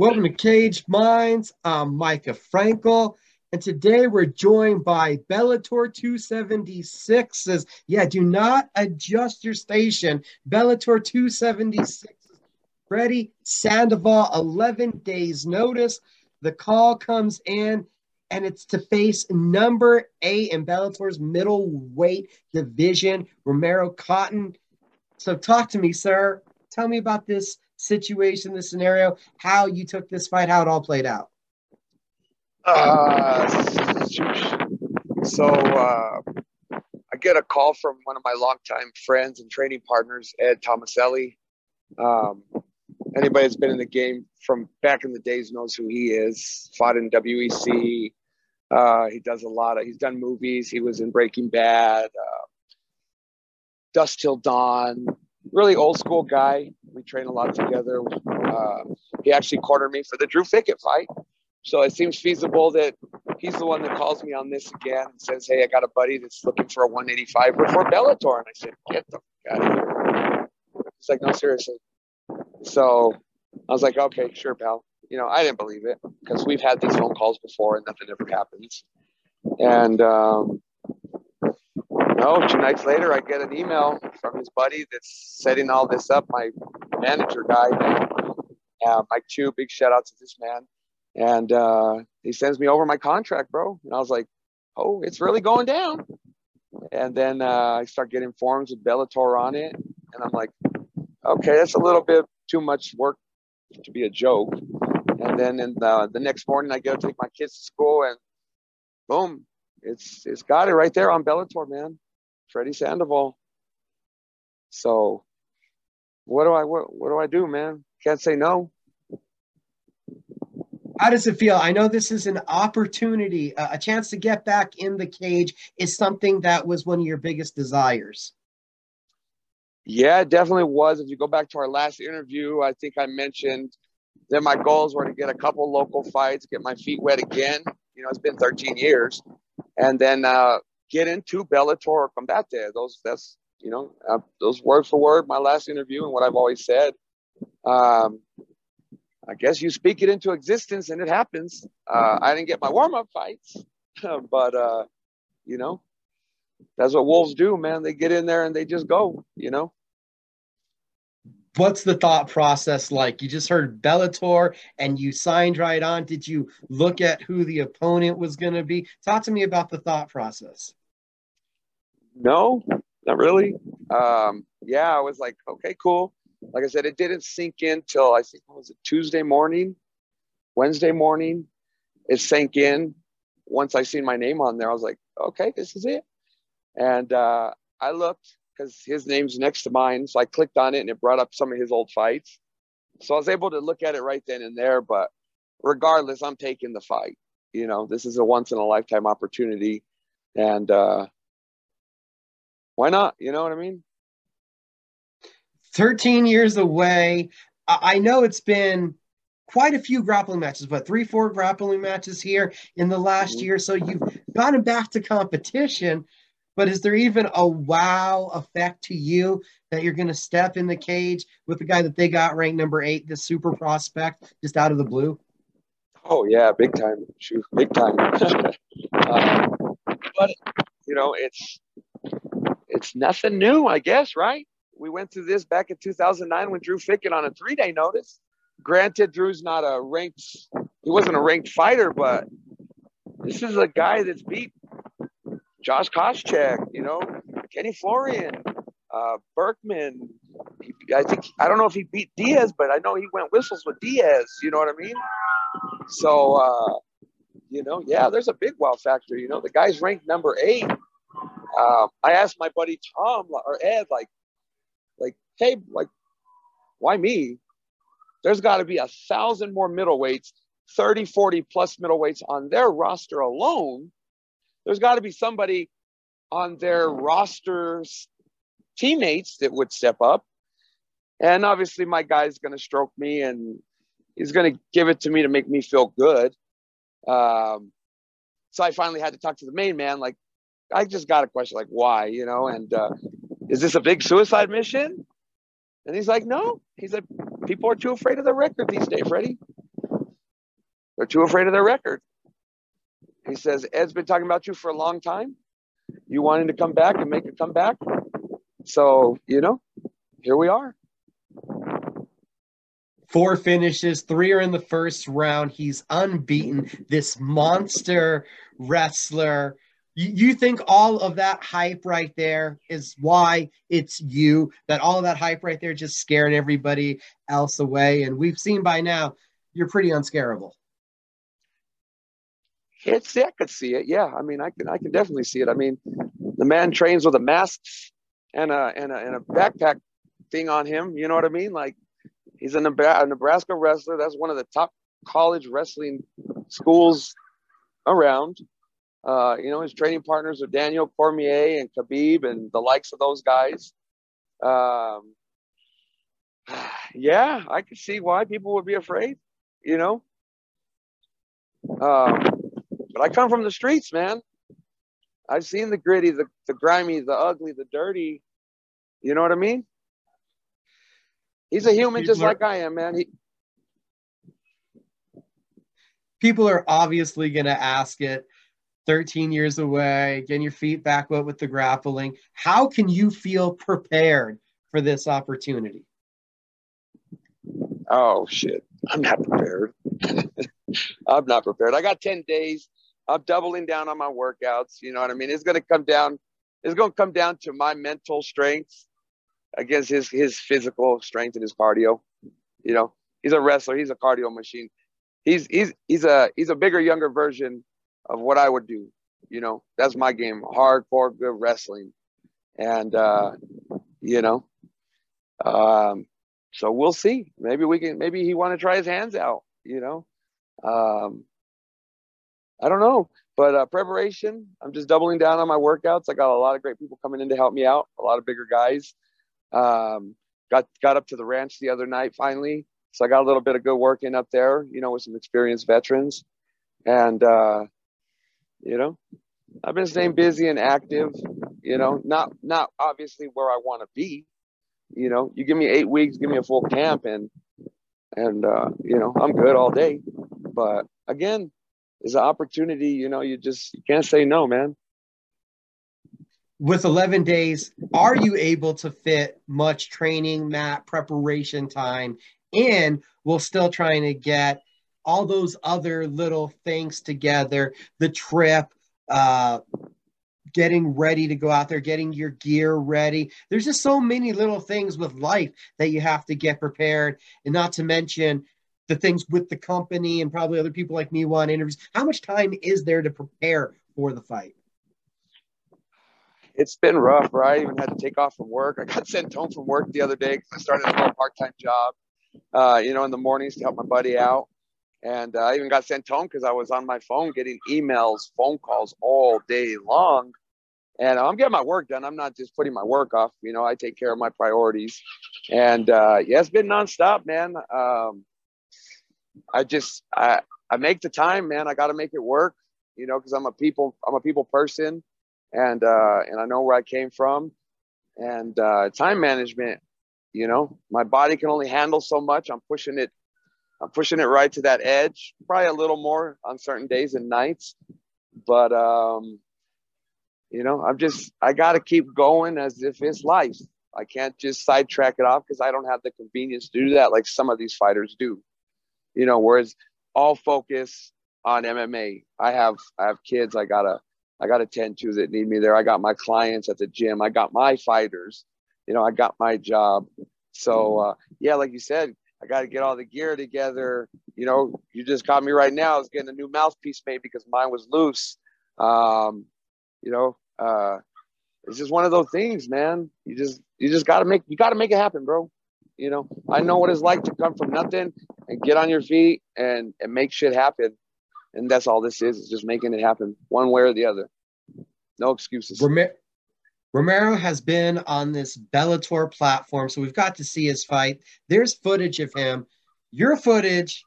Welcome to Caged Minds. I'm Mika Frankl. And today we're joined by Bellator 276. Says, yeah, do not adjust your station. Bellator 276. Freddy, Sandoval, 11 days notice. The call comes in, and it's to face number eight in Bellator's middleweight division, Romero Cotten. So talk to me, sir. Tell me about this situation, the scenario, how you took this fight, how it all played out. Uh, so uh, I get a call from one of my longtime friends and training partners, Ed Tomaselli. Um, anybody that's been in the game from back in the days knows who he is. Fought in WEC. Uh, he does a lot of. He's done movies. He was in Breaking Bad, uh, Dusk Till Dawn, really old school guy. We train a lot together. Uh, he actually cornered me for the Drew Fickett fight. So it seems feasible that he's the one that calls me on this again and says, Hey, I got a buddy that's looking for a 185 before Bellator. And I said, Get the fuck out of here. He's like, No, seriously. So I was like, Okay, sure, pal. You know, I didn't believe it because we've had these phone calls before and nothing ever happens. And um, no, two nights later, I get an email from his buddy that's setting all this up. My manager guy, uh, Mike Chu, big shout out to this man. And uh, he sends me over my contract, bro. And I was like, oh, it's really going down. And then uh, I start getting forms with Bellator on it. And I'm like, okay, that's a little bit too much work to be a joke. And then in the, the next morning, I go take my kids to school and boom, it's it's got it right there on Bellator, man. Freddy Sandoval. So what do I what, what do I do, man? Can't say no. How does it feel? I know this is an opportunity, a chance to get back in the cage is something that was one of your biggest desires. Yeah, it definitely was. If you go back to our last interview, I think I mentioned that my goals were to get a couple local fights, get my feet wet again. You know, it's been 13 years, and then uh, get into Bellator or Combate. Those that's you know uh, those word for word my last interview and what I've always said. Um, I guess you speak it into existence and it happens. Uh, I didn't get my warm up fights, but uh, you know that's what wolves do, man. They get in there and they just go. You know. What's the thought process like? You just heard Bellator and you signed right on. Did you look at who the opponent was going to be? Talk to me about the thought process. No, not really. Um, yeah, I was like, okay, cool. Like I said, it didn't sink in till I think was it Tuesday morning, Wednesday morning. It sank in once I seen my name on there. I was like, okay, this is it. And uh, I looked because his name's next to mine, so I clicked on it and it brought up some of his old fights. So I was able to look at it right then and there. But regardless, I'm taking the fight. You know, this is a once in a lifetime opportunity, and uh, why not? You know what I mean? 13 years away. I know it's been quite a few grappling matches, but three, four grappling matches here in the last mm-hmm. year. So you've gotten back to competition. But is there even a wow effect to you that you're going to step in the cage with the guy that they got ranked number eight, the super prospect, just out of the blue? Oh yeah, big time, shoot, big time. um, but you know, it's it's nothing new, I guess, right? We went through this back in 2009 when Drew Fickett on a three day notice. Granted, Drew's not a ranked, he wasn't a ranked fighter, but this is a guy that's beat Josh Koscheck, you know, Kenny Florian, uh, Burkman. He, I think, I don't know if he beat Diaz, but I know he went whistles with Diaz, you know what I mean? So, uh, you know, yeah, there's a big wow factor. You know, the guy's ranked number eight um, I asked my buddy Tom or Ed, like, like, hey, like, why me? There's got to be a thousand more middleweights, 30, 40 plus middleweights on their roster alone. There's got to be somebody on their rosters, teammates that would step up. And obviously, my guy's going to stroke me and he's going to give it to me to make me feel good. Um, so I finally had to talk to the main man, like, I just got a question like, why, you know, and uh, is this a big suicide mission? And he's like, no. He's like, people are too afraid of the record these days, Freddy. They're too afraid of their record. He says, Ed's been talking about you for a long time. You wanting to come back and make a comeback. So, you know, here we are. Four finishes, three are in the first round. He's unbeaten. This monster wrestler. You, think all of that hype right there is why it's you, that all of that hype right there just scared everybody else away. And we've seen by now you're pretty unscarable. It's, I could see it. Yeah. I mean, I can, I can definitely see it. I mean, the man trains with a mask and a, and a, and a backpack thing on him. You know what I mean? Like he's a Nebraska wrestler. That's one of the top college wrestling schools around. Uh, you know, his training partners are Daniel Cormier and Khabib and the likes of those guys. Um, yeah, I can see why people would be afraid, you know. Um, but I come from the streets, man. I've seen the gritty, the, the grimy, the ugly, the dirty. You know what I mean? He's a human people just are, like I am, man. He, people are obviously going to ask it 13 years away, getting your feet back wet with the grappling. How can you feel prepared for this opportunity? Oh, shit. I'm not prepared. I'm not prepared. I got 10 days. I'm doubling down on my workouts. You know what I mean? It's going to come down. It's going to come down to my mental strength against his his physical strength and his cardio. You know, he's a wrestler. He's a cardio machine. He's he's he's a he's a bigger, younger version of what I would do. You know, that's my game. Hardcore good wrestling, and uh, you know, um, so we'll see. Maybe we can. Maybe he want to try his hands out. You know, um, I don't know. But uh, preparation, I'm just doubling down on my workouts. I got a lot of great people coming in to help me out. A lot of bigger guys. Um, got got up to the ranch the other night finally, so I got a little bit of good work in up there. You know, with some experienced veterans, and uh, you know, I've been staying busy and active. You know, not not obviously where I want to be. You know, you give me eight weeks, give me a full camp, and and uh, you know, I'm good all day. But again, it's an opportunity. You know, you just you can't say no, man with 11 days, are you able to fit much training, mat preparation time in while still trying to get all those other little things together? The trip, uh, getting ready to go out there, getting your gear ready. There's just so many little things with life that you have to get prepared, and not to mention the things with the company and probably other people like me want interviews. How much time is there to prepare for the fight? it's been rough, right? I even had to take off from work. I got sent home from work the other day because I started a part-time job, uh, you know, in the mornings to help my buddy out. And uh, I even got sent home because I was on my phone getting emails, phone calls all day long. And I'm getting my work done. I'm not just putting my work off. You know, I take care of my priorities. And uh, yeah, it's been nonstop, man. Um, I just I I make the time, man. I got to make it work. You know, because I'm a people I'm a people person and uh, and I know where I came from, and uh, time management. You know, my body can only handle so much. I'm pushing it. I'm pushing it right to that edge. Probably a little more on certain days and nights, but um, you know, I'm just I got to keep going as if it's life. I can't just sidetrack it off because I don't have the convenience to do that like some of these fighters do. You know, whereas all focus on MMA. I have I have kids. I gotta I got to tend to that need me there. I got my clients at the gym. I got my fighters. You know, I got my job. So uh, yeah, like you said, I got to get all the gear together. You know, you just caught me right now. I was getting a new mouthpiece made because mine was loose. Um, you know, uh, it's just one of those things, man. You just you just got to make you got to make it happen, bro. You know, I know what it's like to come from nothing and get on your feet and and make shit happen and that's all this is. It's just making it happen one way or the other. No excuses. Romero has been on this Bellator platform, so we've got to see his fight. There's footage of him. Your footage,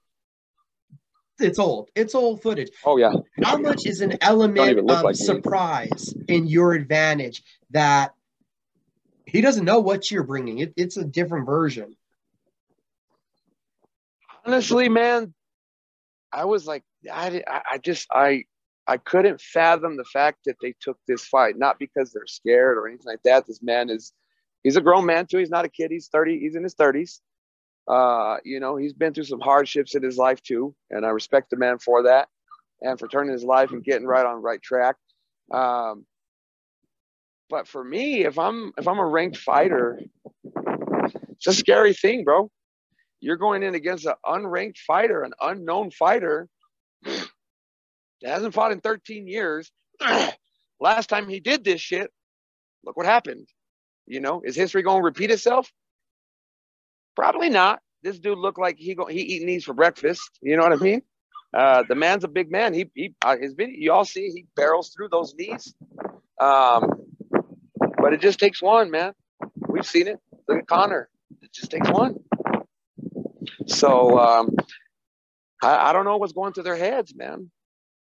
it's old. It's old footage. Oh yeah. How much is an element of like surprise me. in your advantage that he doesn't know what you're bringing? It, it's a different version. Honestly, man, I was like I, I just I I couldn't fathom the fact that they took this fight, not because they're scared or anything like that. This man is he's a grown man too. He's not a kid. He's 30, he's in his 30s. Uh, you know, he's been through some hardships in his life too, and I respect the man for that and for turning his life and getting right on the right track. Um, but for me, if I'm if I'm a ranked fighter, it's a scary thing, bro. You're going in against an unranked fighter, an unknown fighter hasn't fought in 13 years. Last time he did this shit, look what happened. You know, is history going to repeat itself? Probably not. This dude looked like he go, he eating these for breakfast. You know what I mean? Uh, the man's a big man. He he uh, his video you all see he barrels through those knees. Um, but it just takes one, man. We've seen it. Look at Connor. It just takes one. So um, I, I don't know what's going through their heads, man.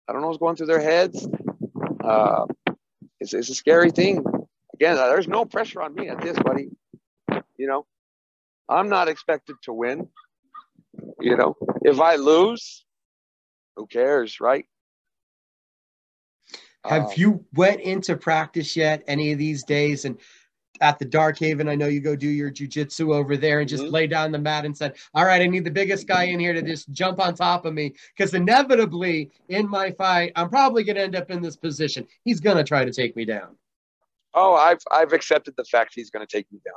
I don't know what's going through their heads. Uh, it's, it's a scary thing. Again, uh, there's no pressure on me at this, buddy. You know, I'm not expected to win. You know, if I lose, who cares, right? Have um, you went into practice yet any of these days and at the Dark Haven, I know you go do your jujitsu over there and just mm-hmm. lay down the mat and said, All right, I need the biggest guy in here to just jump on top of me. Because inevitably in my fight, I'm probably gonna end up in this position. He's gonna try to take me down. Oh, I've I've accepted the fact he's gonna take me down.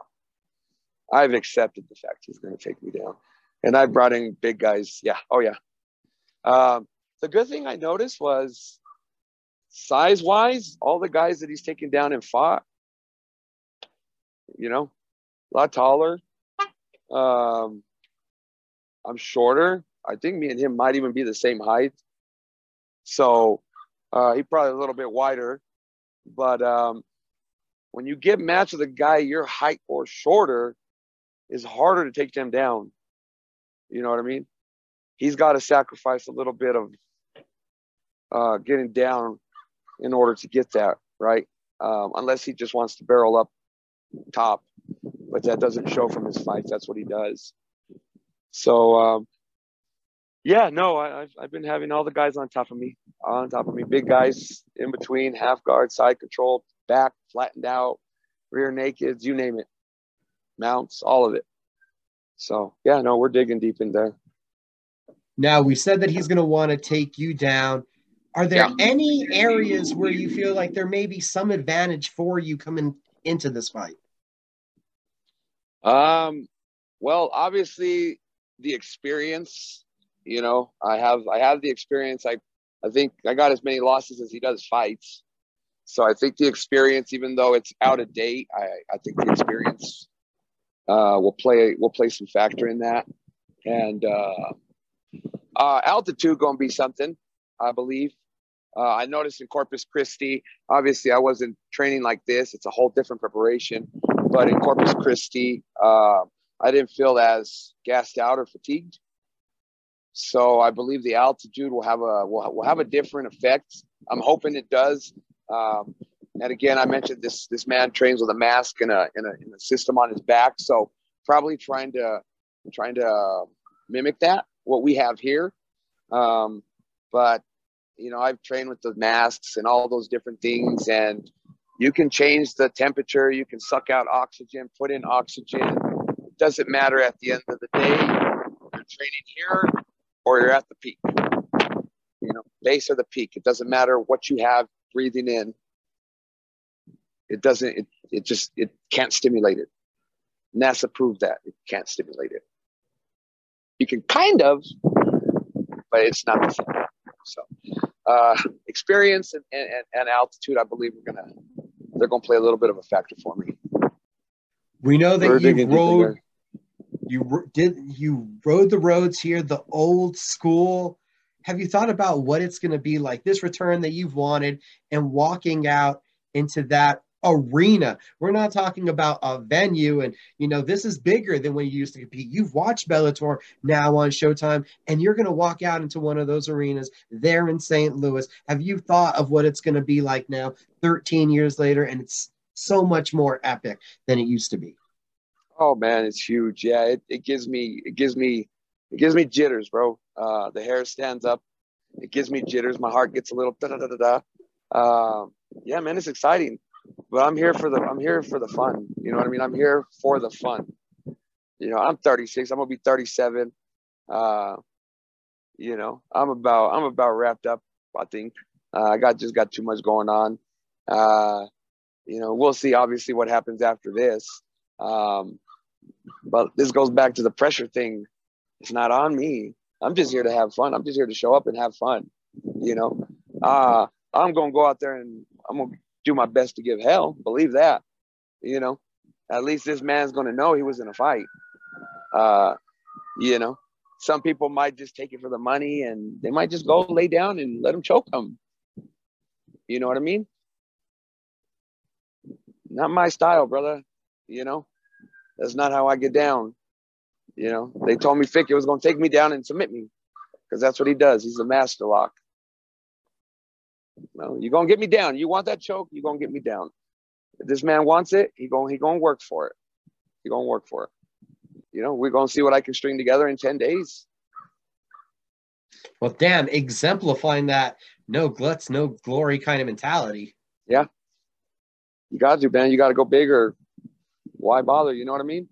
I've accepted the fact he's gonna take me down. And I brought in big guys. Yeah. Oh yeah. Um, the good thing I noticed was size wise, all the guys that he's taken down and fought, you know, a lot taller. Um, I'm shorter. I think me and him might even be the same height. So uh, he probably a little bit wider. But um, when you get matched with a guy your height or shorter, it's harder to take them down. You know what I mean? He's got to sacrifice a little bit of uh, getting down in order to get that right. Um, unless he just wants to barrel up top, but that doesn't show from his fights. That's what he does. So, um, yeah, no, I, have I've been having all the guys on top of me, on top of me, big guys in between, half guard, side control, back flattened out, rear nakeds, you name it, mounts, all of it. So, yeah, no, we're digging deep in there. Now, we said that he's going to want to take you down. Are there yeah. any areas where you feel like there may be some advantage for you coming into this fight? Um, well, obviously the experience. You know, I have I have the experience. I I think I got as many losses as he does fights. So I think the experience, even though it's out of date, I, I think the experience uh, will play will play some factor in that. And uh, uh, altitude going to be something, I believe. Uh, I noticed in Corpus Christi, obviously I wasn't training like this. It's a whole different preparation. But in Corpus Christi, uh, I didn't feel as gassed out or fatigued. So I believe the altitude will have a will, will have a different effect. I'm hoping it does. Um, and again, I mentioned this this man trains with a mask and a, and a, and a system on his back. So probably trying to trying to uh, mimic that what we have here. Um, but you know, I've trained with the masks and all those different things, and you can change the temperature, you can suck out oxygen, put in oxygen. It doesn't matter at the end of the day. You're training here or you're at the peak. You know, base or the peak. It doesn't matter what you have breathing in. It doesn't, it, it just, it can't stimulate it. NASA proved that. It can't stimulate it. You can kind of, but it's not the same. So uh, experience and, and, and altitude, I believe, we're gonna they're gonna play a little bit of a factor for me. We know that you rode you did you rode the roads here, the old school. Have you thought about what it's going to be like this return that you've wanted and walking out into that arena. We're not talking about a venue, and you know this is bigger than when you used to compete. You've watched Bellator now on Showtime, and you're going to walk out into one of those arenas there in St. Louis. Have you thought of what it's going to be like now, 13 years later, and it's so much more epic than it used to be? Oh man, it's huge. Yeah, it, it gives me it gives me it gives me jitters, bro. Uh, the hair stands up. it gives me jitters. My heart gets a little da da da da da. Uh, yeah, man, it's exciting. But I'm here for the I'm here for the fun. You know what I mean? I'm here for the fun. You know, I'm 36. I'm gonna be 37. Uh, you know, I'm about I'm about wrapped up. I think uh, I got just got too much going on. Uh, you know, we'll see. Obviously, what happens after this. Um, but this goes back to the pressure thing. It's not on me. I'm just here to have fun. I'm just here to show up and have fun. You know, uh, I'm gonna go out there and I'm gonna do my best to give hell. Believe that. You know, at least this man's gonna know he was in a fight. Uh, you know, some people might just take it for the money and they might just go lay down and let him choke them. You know what I mean? Not my style, brother. You know, that's not how I get down. You know, they told me Fick was going to take me down and submit me because that's what he does. He's a master lock. Well, you're to get me down. You want that choke? You're to get me down. If this man wants it, he gonna he to work for it. He to work for it. You know, we're to see what I can string together in 10 days. Well, damn, exemplifying that no gluts, no glory kind of mentality. Yeah. You got to, do, man. You got to go bigger. Why bother? You know what I mean?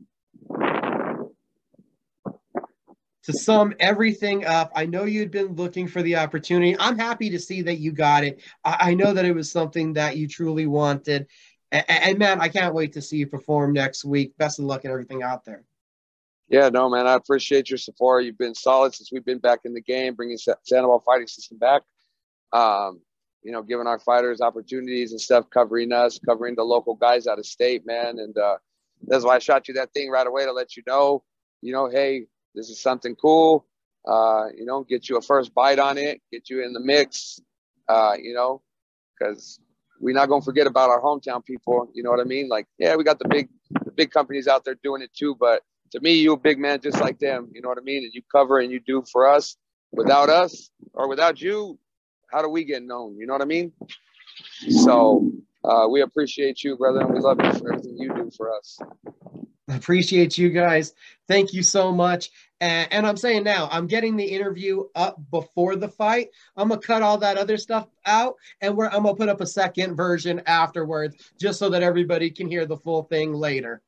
To sum everything up, I know you'd been looking for the opportunity. I'm happy to see that you got it. I, I know that it was something that you truly wanted. And, and, man, I can't wait to see you perform next week. Best of luck and everything out there. Yeah, no, man, I appreciate your support. You've been solid since we've been back in the game, bringing Sandoval fighting system back. Um, you know, giving our fighters opportunities and stuff, covering us, covering the local guys out of state, man. And uh, that's why I shot you that thing right away to let you know, you know, hey, this is something cool. Uh, you know, get you a first bite on it, get you in the mix. Uh, you know, because we're not gonna forget about our hometown people. You know what I mean? Like, yeah, we got the big, the big companies out there doing it too. But to me, you a big man just like them. You know what I mean? And you cover and you do for us. Without us or without you, how do we get known? You know what I mean? So uh, we appreciate you, brother, and we love you for everything you do for us. Appreciate you guys. Thank you so much. And, and, I'm saying now, I'm getting the interview up before the fight. I'm gonna cut all that other stuff out, and we're I'm gonna put up a second version afterwards, just so that everybody can hear the full thing later.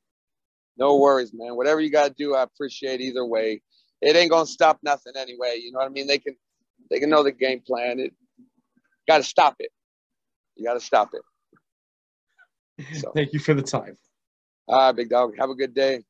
No worries, man. Whatever you gotta do, I appreciate either way. It ain't gonna stop nothing anyway. You know what I mean? They can they can know the game plan. It gotta stop it. You gotta stop it. So. Thank you for the time. All right, big dog. Have a good day.